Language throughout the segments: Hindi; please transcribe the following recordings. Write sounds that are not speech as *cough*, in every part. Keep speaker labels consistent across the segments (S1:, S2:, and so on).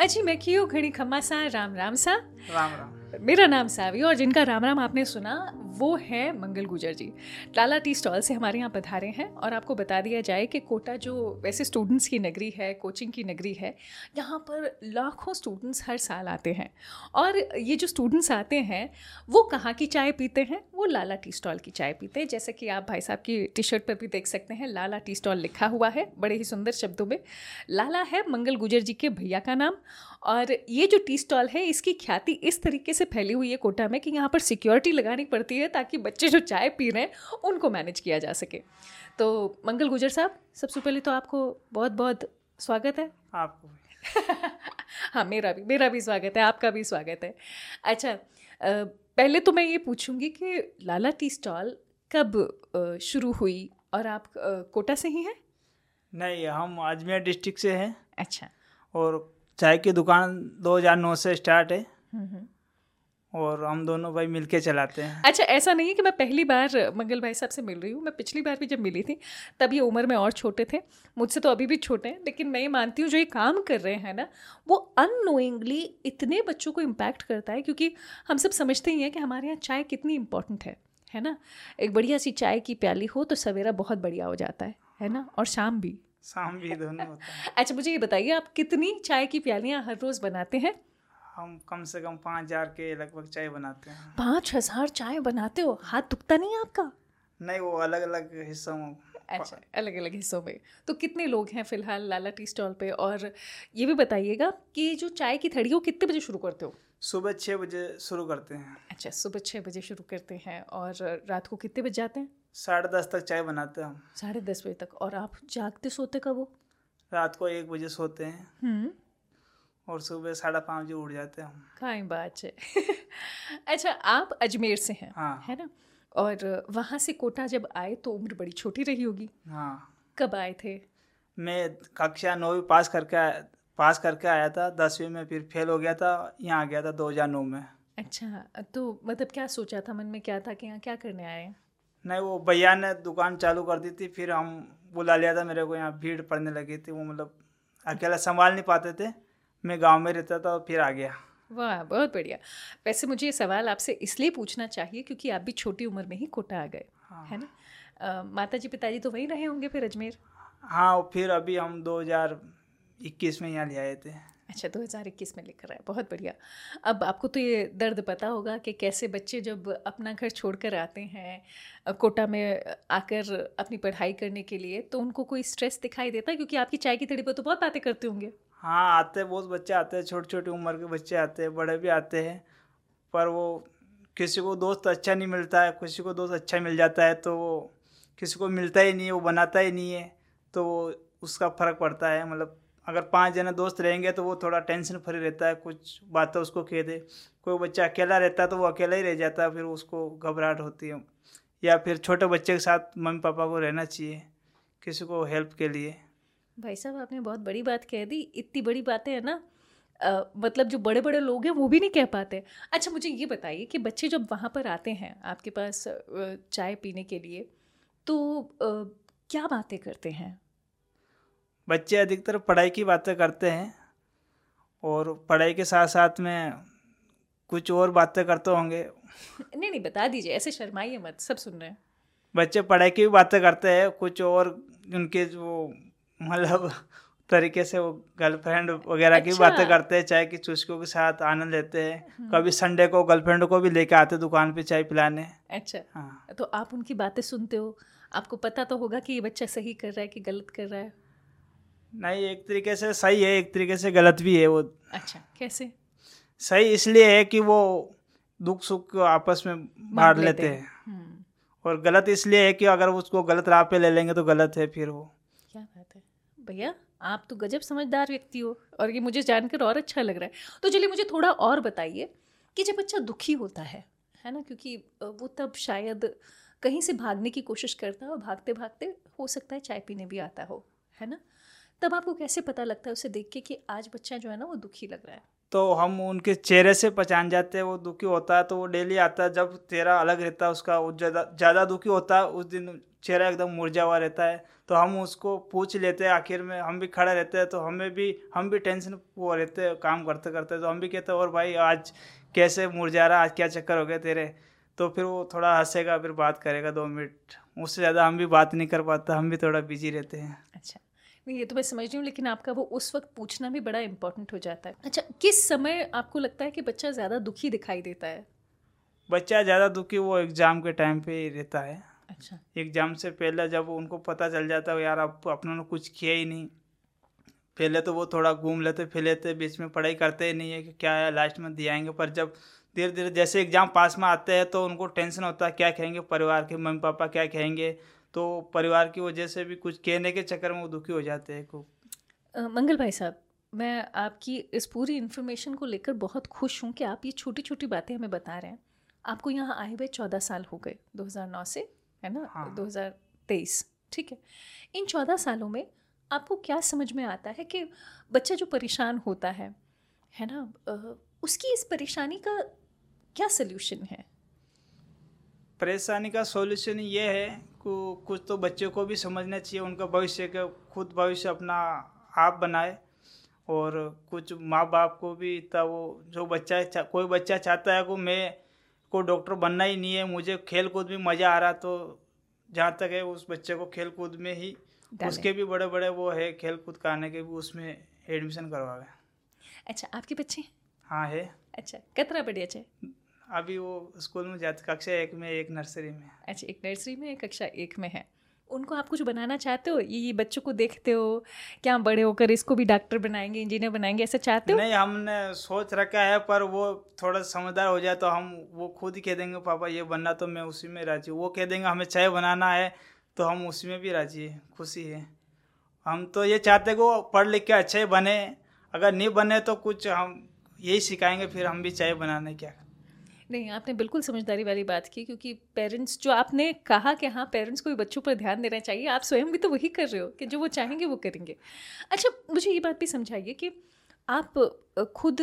S1: अजी मैं क्यों घड़ी खम्मा सा? राम राम सा।
S2: राम राम।
S1: मेरा नाम सावी और जिनका राम राम आपने सुना वो हैं मंगल गुजर जी। लाला टी स्टॉल से हमारे यहाँ पधारे हैं और आपको बता दिया जाए कि कोटा जो वैसे स्टूडेंट्स की नगरी है कोचिंग की नगरी है, यहाँ पर लाखों स्टूडेंट्स हर साल आते हैं। और ये जो स्टूडेंट्स आते हैं, वो कहाँ की चाय पीते हैं? वो लाला टी स्टॉल की चाय पीते हैं। जैसे कि आप भाई साहब की टी शर्ट पर भी देख सकते हैं, लाला टी स्टॉल लिखा हुआ है, बड़े ही सुंदर शब्दों में। लाला है मंगल गुजर जी के भैया का नाम। और ये जो टी स्टॉल है, इसकी ख्याति इस तरीके से फैली हुई है कोटा में कि यहाँ पर सिक्योरिटी लगानी पड़ती है ताकि बच्चे जो चाय पी रहे हैं उनको मैनेज किया जा सके। तो मंगल गुजर साहब सबसे पहले तो आपको बहुत बहुत स्वागत है।
S2: आपको *laughs*
S1: हाँ मेरा भी मेरा भी स्वागत है आपका भी स्वागत है। अच्छा पहले तो मैं ये पूछूँगी कि लाला टी स्टॉल कब शुरू हुई और आप कोटा से ही हैं?
S2: नहीं हम अजमेर डिस्ट्रिक्ट से हैं।
S1: अच्छा।
S2: और चाय की दुकान 2009 से स्टार्ट है।
S1: हम्म, हम्म।
S2: और हम दोनों भाई मिलके चलाते हैं।
S1: अच्छा ऐसा नहीं है कि मैं पहली बार मंगल भाई साहब से मिल रही हूँ मैं पिछली बार भी जब मिली थी तब ये उम्र में और छोटे थे मुझसे तो अभी भी छोटे हैं लेकिन मैं ये मानती हूँ जो ये काम कर रहे हैं ना वो अननोइंगली इतने बच्चों को इम्पैक्ट करता है क्योंकि हम सब समझते ही हैं कि हमारे यहाँ चाय कितनी इंपॉर्टेंट है है ना? एक बढ़िया सी चाय की प्याली हो तो सवेरा बहुत बढ़िया हो जाता है है ना? और शाम भी।
S2: शाम भी दोनों *laughs*
S1: अच्छा मुझे ये बताइए आप कितनी चाय की प्यालियाँ हर रोज़ बनाते हैं?
S2: हम कम से कम पाँच हज़ार के लगभग चाय बनाते हैं।
S1: पाँच हज़ार चाय बनाते हो? हाथ दुखता नहीं आपका?
S2: नहीं वो अलग अलग हिस्सों में।
S1: अच्छा अलग अलग हिस्सों में। तो कितने लोग हैं फ़िलहाल लाला टी स्टॉल पे? और ये भी बताइएगा कि जो चाय की थड़ी है वो कितने बजे शुरू करते हो?
S2: सुबह छः बजे शुरू करते हैं।
S1: अच्छा सुबह छः बजे शुरू करते हैं और रात को कितने बजे जाते हैं?
S2: साढ़े दस तक चाय बनाते हैं हम।
S1: साढ़े दस बजे तक। और आप जागते सोते कब हो?
S2: रात को एक बजे सोते हैं।
S1: हम्म।
S2: और सुबह साढ़े पाँच बजे उठ जाते हैं हम।
S1: काई बात है। *laughs* अच्छा आप अजमेर से हैं
S2: हाँ।
S1: है ना? और वहाँ से कोटा जब आए तो उम्र बड़ी छोटी रही होगी।
S2: हाँ।
S1: कब आए थे?
S2: मैं कक्षा नौवीं पास करके पास करके आया था दसवीं में फिर फेल हो गया था यहाँ आ गया था 2009 में।
S1: अच्छा तो मतलब क्या सोचा था मन में क्या था कि यहाँ क्या करने आए
S2: नहीं वो भैया ने दुकान चालू कर दी थी फिर हम बुला लिया था मेरे को यहाँ भीड़ पड़ने लगी थी वो मतलब अकेला संभाल नहीं पाते थे। मैं गाँव में रहता था और फिर आ गया।
S1: वाह बहुत बढ़िया। वैसे मुझे ये सवाल आपसे इसलिए पूछना चाहिए क्योंकि आप भी छोटी उम्र में ही कोटा आ गए
S2: हाँ।
S1: है ना? माता जी पिताजी तो वहीं रहे होंगे फिर अजमेर?
S2: हाँ और फिर अभी हम 2021 में यहाँ ले आए थे।
S1: अच्छा 2021 में लिख रहा है बहुत बढ़िया। अब आपको तो ये दर्द पता होगा कि कैसे बच्चे जब अपना घर छोड़कर आते हैं कोटा में आकर अपनी पढ़ाई करने के लिए तो उनको कोई स्ट्रेस दिखाई देता है? क्योंकि आपकी चाय की थड़ी पर तो बहुत बातें करते होंगे।
S2: हाँ आते बहुत बच्चे आते हैं छोटी छोटी उम्र के बच्चे आते हैं, बड़े भी आते हैं, पर वो किसी को दोस्त अच्छा नहीं मिलता है, किसी को दोस्त अच्छा मिल जाता है तो वो किसी को मिलता ही नहीं है, वो बनाता ही नहीं है तो वो उसका फ़र्क पड़ता है मतलब अगर पाँच जने दोस्त रहेंगे तो वो थोड़ा टेंशन फ्री रहता है, कुछ बातें उसको कह दे, कोई बच्चा अकेला रहता है तो वो अकेला ही रह जाता है, फिर उसको घबराहट होती है, या फिर छोटे बच्चे के साथ मम्मी पापा को रहना चाहिए, किसी को हेल्प के लिए।
S1: भाई साहब आपने बहुत बड़ी बात कह दी। इतनी बड़ी बातें है ना मतलब जो बड़े बड़े लोग हैं वो भी नहीं कह पाते। अच्छा मुझे ये बताइए कि बच्चे जब वहाँ पर आते हैं आपके पास चाय पीने के लिए तो क्या बातें करते हैं?
S2: बच्चे अधिकतर पढ़ाई की बातें करते हैं और पढ़ाई के साथ साथ में कुछ और बातें करते होंगे। *laughs*
S1: नहीं नहीं बता दीजिए ऐसे शर्माइए मत सब सुन रहे हैं।
S2: बच्चे पढ़ाई की भी बातें करते हैं कुछ और उनके जो मतलब तरीके से वो गर्लफ्रेंड वगैरह की
S1: अच्छा।
S2: बातें करते हैं चाय की चुस्कियों के साथ आनंद लेते हैं। कभी संडे को गर्लफ्रेंड को भी लेके आते दुकान पे चाय पिलाने।
S1: अच्छा।
S2: हाँ।
S1: तो आप उनकी बातें सुनते हो? आपको पता तो होगा कि ये बच्चा सही कर रहा है कि गलत कर रहा है?
S2: नहीं एक तरीके से सही है एक तरीके से गलत भी है वो।
S1: अच्छा कैसे?
S2: सही इसलिए है कि वो दुख सुख को आपस में बांट लेते हैं।
S1: हम्म,
S2: और गलत इसलिए है कि अगर उसको गलत राह पे ले लेंगे तो गलत है फिर वो।
S1: भैया, आप तो गजब समझदार व्यक्ति हो और ये मुझे जानकर और अच्छा लग रहा है। तो चलिए मुझे थोड़ा और बताइए कि जब बच्चा दुखी होता है है ना, क्योंकि वो तब शायद कहीं से भागने की कोशिश करता है और भागते भागते हो सकता है चाय पीने भी आता हो, है ना? तब आपको कैसे पता लगता है उसे देख के कि आज बच्चा जो है ना, वो दुखी लग रहा है?
S2: तो हम उनके चेहरे से पहचान जाते हैं, वो दुखी होता है तो वो डेली आता है। जब चेहरा अलग रहता है, उसका वो ज़्यादा ज़्यादा दुखी होता है, उस दिन चेहरा एकदम मुरझा हुआ रहता है तो हम उसको पूछ लेते हैं आखिर में हम भी खड़े रहते हैं तो हमें भी हम भी टेंशन वो रहते हैं काम करते करते तो हम भी कहते हैं और भाई आज कैसे मुरझा रहा आज क्या चक्कर हो गया तेरे? तो फिर वो थोड़ा हंसेगा फिर बात करेगा दो मिनट उससे ज़्यादा हम भी बात नहीं कर पाते हम भी थोड़ा बिज़ी रहते हैं।
S1: अच्छा ये तो मैं समझ रही हूँ लेकिन आपका वो उस वक्त पूछना भी बड़ा इम्पोर्टेंट हो जाता है। अच्छा किस समय आपको लगता है कि बच्चा ज़्यादा दुखी दिखाई देता है?
S2: बच्चा ज़्यादा दुखी वो एग्ज़ाम के टाइम पे ही रहता है।
S1: अच्छा।
S2: एग्ज़ाम से पहले जब उनको पता चल जाता है यार अब अपनों ने कुछ किया ही नहीं। पहले तो वो थोड़ा घूम लेते फिर लेते बीच में पढ़ाई करते ही नहीं है कि क्या है लास्ट में दियाएँगे पर जब धीरे धीरे जैसे एग्ज़ाम पास में आते हैं तो उनको टेंशन होता है क्या कहेंगे? परिवार के मम्मी पापा क्या कहेंगे? तो परिवार की वजह से भी कुछ कहने के चक्कर में वो दुखी हो जाते हैं खूब।
S1: मंगल भाई साहब मैं आपकी इस पूरी इन्फॉर्मेशन को लेकर बहुत खुश हूँ कि आप ये छोटी छोटी बातें हमें बता रहे हैं। आपको यहाँ आए हुए चौदह साल हो गए 2009 से। है ना?
S2: हाँ।
S1: 2023 ठीक है। इन चौदह सालों में आपको क्या समझ में आता है कि बच्चा जो परेशान होता है है ना? उसकी इस परेशानी का क्या सल्यूशन है?
S2: परेशानी का सॉल्यूशन ये है कि कुछ तो बच्चों को भी समझना चाहिए उनका भविष्य का खुद भविष्य अपना आप बनाए और कुछ माँ बाप को भी इतना वो जो बच्चा कोई बच्चा चाहता है कि मैं को डॉक्टर बनना ही नहीं है। मुझे खेल कूद में मज़ा आ रहा तो जहाँ तक है उस बच्चे को खेल कूद में ही उसके भी बड़े बड़े वो है खेल कूद कराने के भी उसमें एडमिशन करवा गया
S1: अच्छा आपके बच्चे?
S2: हाँ है।
S1: अच्छा कितना बड़े अच्छे?
S2: अभी वो स्कूल में जाते कक्षा एक में एक नर्सरी में।
S1: अच्छा एक नर्सरी में एक कक्षा एक में है। उनको आप कुछ बनाना चाहते हो? ये बच्चों को देखते हो? क्या हम बड़े होकर इसको भी डॉक्टर बनाएँगे, इंजीनियर बनाएँगे, ऐसा चाहते हो?
S2: नहीं, हमने सोच रखा है, पर वो थोड़ा समझदार हो जाए तो हम वो खुद ही कह देंगे, पापा, ये बनना तो मैं उसी में राज़ी वो कह देंगे, हमें चाय बनाना है। तो हम उसी में भी राज़ी है, खुशी है। हम तो ये चाहते कि वो पढ़ लिख के अच्छे बने। अगर नहीं बने तो कुछ हम यही सिखाएँगे, फिर हम भी चाय बनाने क्या
S1: नहीं, आपने बिल्कुल समझदारी वाली बात की, क्योंकि पेरेंट्स जो आपने कहा कि हाँ पेरेंट्स को भी बच्चों पर ध्यान देना चाहिए, आप स्वयं भी तो वही कर रहे हो कि जो वो चाहेंगे वो करेंगे। अच्छा मुझे ये बात भी समझाइए कि आप खुद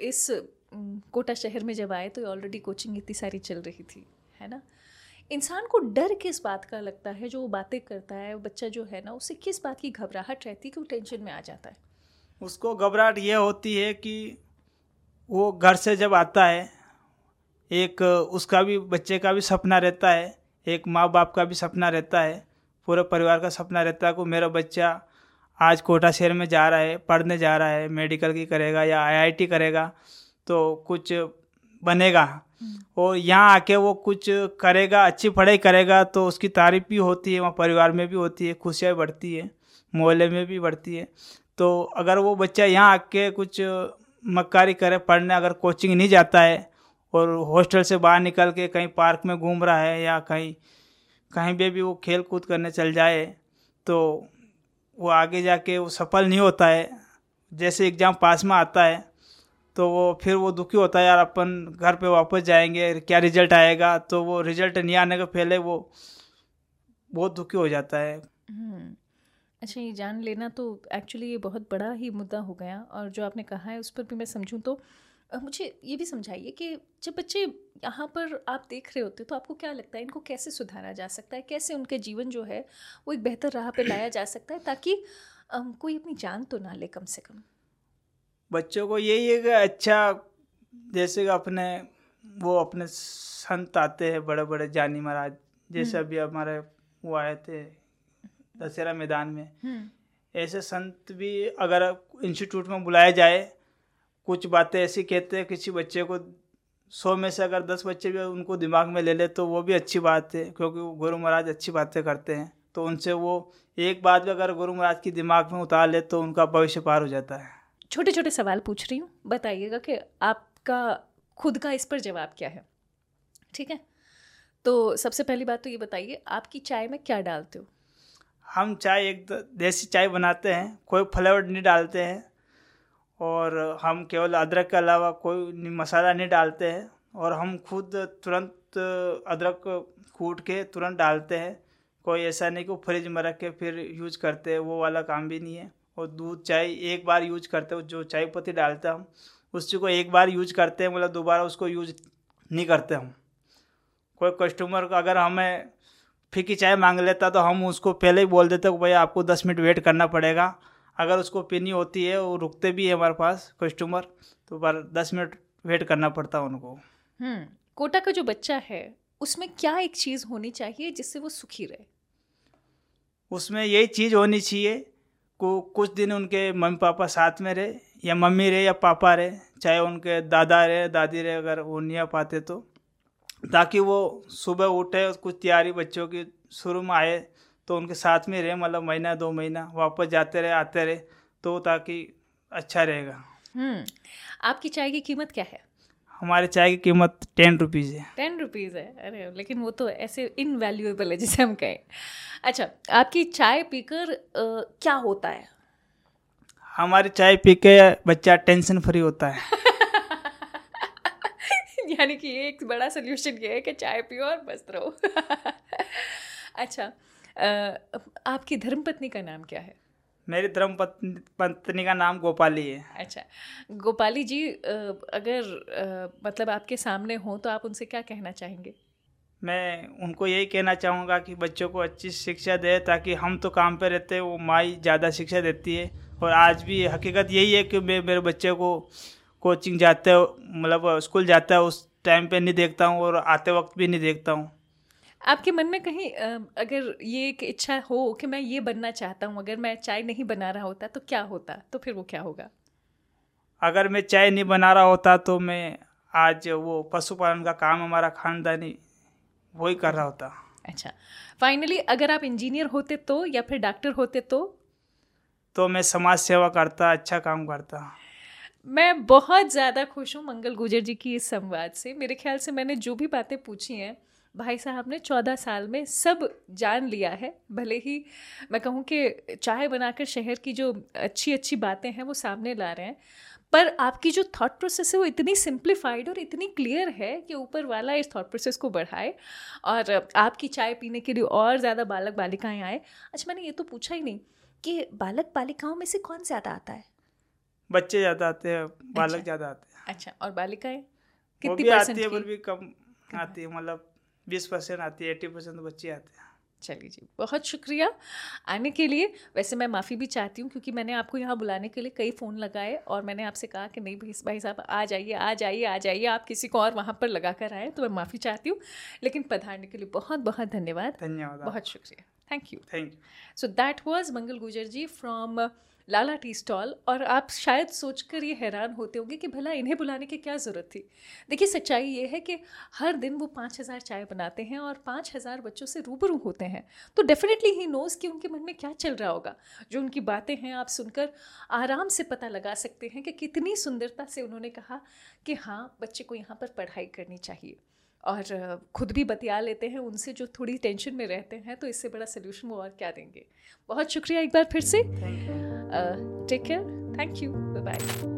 S1: इस कोटा शहर में जब आए तो ऑलरेडी कोचिंग इतनी सारी चल रही थी, है ना? इंसान को डर किस बात का लगता है, जो वो बातें करता है बच्चा जो है ना, उसे किस बात की घबराहट रहती है कि वो टेंशन में आ जाता है?
S2: उसको घबराहट ये होती है कि वो घर से जब आता है एक उसका भी बच्चे का भी सपना रहता है। एक माँ बाप का भी सपना रहता है। पूरे परिवार का सपना रहता है कि मेरा बच्चा आज कोटा शहर में जा रहा है पढ़ने जा रहा है मेडिकल की करेगा या आईआईटी करेगा तो कुछ बनेगा। हम्म। और यहाँ आके वो कुछ करेगा अच्छी पढ़ाई करेगा तो उसकी तारीफ़ भी होती है वहाँ परिवार में भी होती है खुशियाँ बढ़ती है मोहल्ले में भी बढ़ती है। तो अगर वो बच्चा यहाँ आके कुछ मक्कारी करे पढ़ने अगर कोचिंग नहीं जाता है और हॉस्टल से बाहर निकल के कहीं पार्क में घूम रहा है या कहीं कहीं पे भी वो खेल कूद करने चल जाए तो वो आगे जाके वो सफल नहीं होता है। जैसे एग्ज़ाम पास में आता है तो वो फिर वो दुखी होता है यार अपन घर पे वापस जाएँगे क्या रिज़ल्ट आएगा? तो वो रिज़ल्ट नहीं आने के पहले वो बहुत दुखी हो जाता है।
S1: हम्म, अच्छा ये जान लेना तो एक्चुअली ये बहुत बड़ा ही मुद्दा हो गया और जो आपने कहा है उस पर भी मैं समझूँ तो मुझे ये भी समझाइए कि जब बच्चे यहाँ पर आप देख रहे होते तो आपको क्या लगता है इनको कैसे सुधारा जा सकता है कैसे उनके जीवन जो है वो एक बेहतर राह पर लाया जा सकता है ताकि कोई अपनी जान तो ना ले कम से कम
S2: बच्चों को यही है कि अच्छा जैसे कि अपने वो अपने संत आते हैं बड़े बड़े जानी महाराज जैसे हम्म। अभी हमारे वो आए थे दशहरा मैदान में हम्म। ऐसे संत भी अगर इंस्टीट्यूट में बुलाया जाए कुछ बातें ऐसी कहते हैं किसी बच्चे को सौ में से अगर दस बच्चे भी उनको दिमाग में ले ले तो वो भी अच्छी बात है क्योंकि गुरु महाराज अच्छी बातें करते हैं। तो उनसे वो एक बात भी अगर गुरु महाराज की दिमाग में उतार ले तो उनका भविष्य पार हो जाता है।
S1: छोटे छोटे सवाल पूछ रही हूँ। बताइएगा कि आपका खुद का इस पर जवाब क्या है? ठीक है? तो सबसे पहली बात तो ये बताइए आपकी चाय में क्या डालते हो?
S2: हम चाय एक देसी चाय बनाते हैं कोई फ्लेवर नहीं डालते हैं। और हम केवल अदरक के अलावा कोई मसाला नहीं डालते हैं और हम खुद तुरंत अदरक कूट के तुरंत डालते हैं। कोई ऐसा नहीं कि फ्रिज में रख के फिर यूज़ करते हैं, वो वाला काम भी नहीं है। और दूध, चाय एक बार यूज़ करते हो, जो चाय पत्ती डालते हैं हम, उस चीज़ को एक बार यूज़ करते हैं मतलब दोबारा उसको यूज़ नहीं करते हम। कोई कस्टमर को अगर हमें फीकी चाय मांग लेता तो हम उसको पहले ही बोल देते कि भैया आपको दस मिनट वेट करना पड़ेगा। अगर उसको पीनी होती है वो रुकते भी है हमारे पास कस्टमर तो पर दस मिनट वेट करना पड़ता है उनको।
S1: हम्म कोटा का जो बच्चा है उसमें क्या एक चीज़ होनी चाहिए जिससे वो सुखी रहे?
S2: उसमें यही चीज़ होनी चाहिए को कुछ दिन उनके मम्मी पापा साथ में रहे या मम्मी रहे या पापा रहे चाहे उनके दादा रहे दादी रहे अगर वो नहीं आ पाते तो। ताकि वो सुबह उठे कुछ तैयारी बच्चों की शुरू में आए तो उनके साथ में रहे मतलब महीना दो महीना वापस जाते रहे आते रहे तो ताकि अच्छा रहेगा।
S1: हम्म आपकी चाय की कीमत क्या है?
S2: हमारे चाय की कीमत टेन रुपीज़ है।
S1: टेन रुपीज़ है अरे लेकिन वो तो ऐसे इनवैल्यूएबल है जिसे हम कहें। अच्छा आपकी चाय पीकर अ, क्या होता है?
S2: हमारी चाय पी के बच्चा टेंशन फ्री होता है। *laughs*
S1: यानी कि एक बड़ा सोल्यूशन ये है कि चाय पियो और मस्त रहो। *laughs* अच्छा आपकी धर्मपत्नी का नाम क्या है?
S2: मेरी धर्म पत्नी का नाम गोपाली है।
S1: अच्छा गोपाली जी अगर मतलब आपके सामने हो तो आप उनसे क्या कहना चाहेंगे?
S2: मैं उनको यही कहना चाहूँगा कि बच्चों को अच्छी शिक्षा दे ताकि हम तो काम पे रहते हैं वो माई ज़्यादा शिक्षा देती है। और आज भी हकीकत यही है कि मैं मेरे बच्चे को कोचिंग जाते हो मतलब स्कूल जाता है उस टाइम पे नहीं देखता हूँ और आते वक्त भी नहीं देखता हूँ।
S1: आपके मन में कहीं अगर ये एक इच्छा हो कि मैं ये बनना चाहता हूँ अगर मैं चाय नहीं बना रहा होता तो क्या होता? तो फिर वो क्या होगा?
S2: अगर मैं चाय नहीं बना रहा होता तो मैं आज वो पशुपालन का काम हमारा खानदानी वही कर रहा होता।
S1: अच्छा। फाइनली अगर आप इंजीनियर होते तो या फिर डॉक्टर होते तो?
S2: तो मैं समाज सेवा करता अच्छा काम करता।
S1: मैं बहुत ज़्यादा खुश हूँ मंगल गुजर जी की इस संवाद से। मेरे ख्याल से मैंने जो भी बातें पूछी हैं भाई साहब ने चौदह साल में सब जान लिया है। भले ही मैं कहूँ कि चाय बनाकर शहर की जो अच्छी अच्छी बातें हैं वो सामने ला रहे हैं पर आपकी जो थॉट प्रोसेस है वो इतनी सिंप्लीफाइड और इतनी क्लियर है कि ऊपर वाला इस थॉट प्रोसेस को बढ़ाए और आपकी चाय पीने के लिए और ज़्यादा बालक बालिकाएँ आए। अच्छा मैंने ये तो पूछा ही नहीं कि बालक बालिकाओं में से कौन ज़्यादा आता है?
S2: बच्चे ज़्यादा आते हैं बालक
S1: अच्छा।
S2: ज़्यादा आते हैं।
S1: अच्छा और बालिकाएँ? कितनी
S2: आती है पर भी कम आती है मतलब बीस परसेंट आती है एट्टी परसेंट बच्चे आते हैं।
S1: चलिए जी बहुत शुक्रिया। आने के लिए वैसे मैं माफ़ी भी चाहती हूँ क्योंकि मैंने आपको यहाँ बुलाने के लिए कई फ़ोन लगाए और मैंने आपसे कहा कि नहीं भाई भाई साहब आ जाइए आ जाइए आ जाइए आप किसी को और वहाँ पर लगा कर आए तो मैं माफ़ी चाहती हूँ। लेकिन पधारने के लिए बहुत बहुत धन्यवाद।
S2: धन्यवाद
S1: बहुत शुक्रिया। Thank you
S2: thank you
S1: so that was Mangal Gujar ji from Lala tea stall और आप शायद सोचकर ये हैरान होते होंगे कि भला इन्हें बुलाने की क्या ज़रूरत थी। देखिए, सच्चाई ये है कि हर दिन वो पाँच हज़ार चाय बनाते हैं और पाँच हज़ार बच्चों से रूबरू होते हैं। तो डेफिनेटली ही नोज़ कि उनके मन में क्या चल रहा होगा। जो उनकी बातें हैं, आप सुनकर आराम से पता लगा सकते हैं कि कितनी सुंदरता से उन्होंने कहा कि हाँ बच्चे को यहाँ पर पढ़ाई करनी चाहिए। और खुद भी बतिया लेते हैं उनसे जो थोड़ी टेंशन में रहते हैं तो इससे बड़ा सोल्यूशन वो और क्या देंगे। बहुत शुक्रिया एक बार फिर से। Take care thank you bye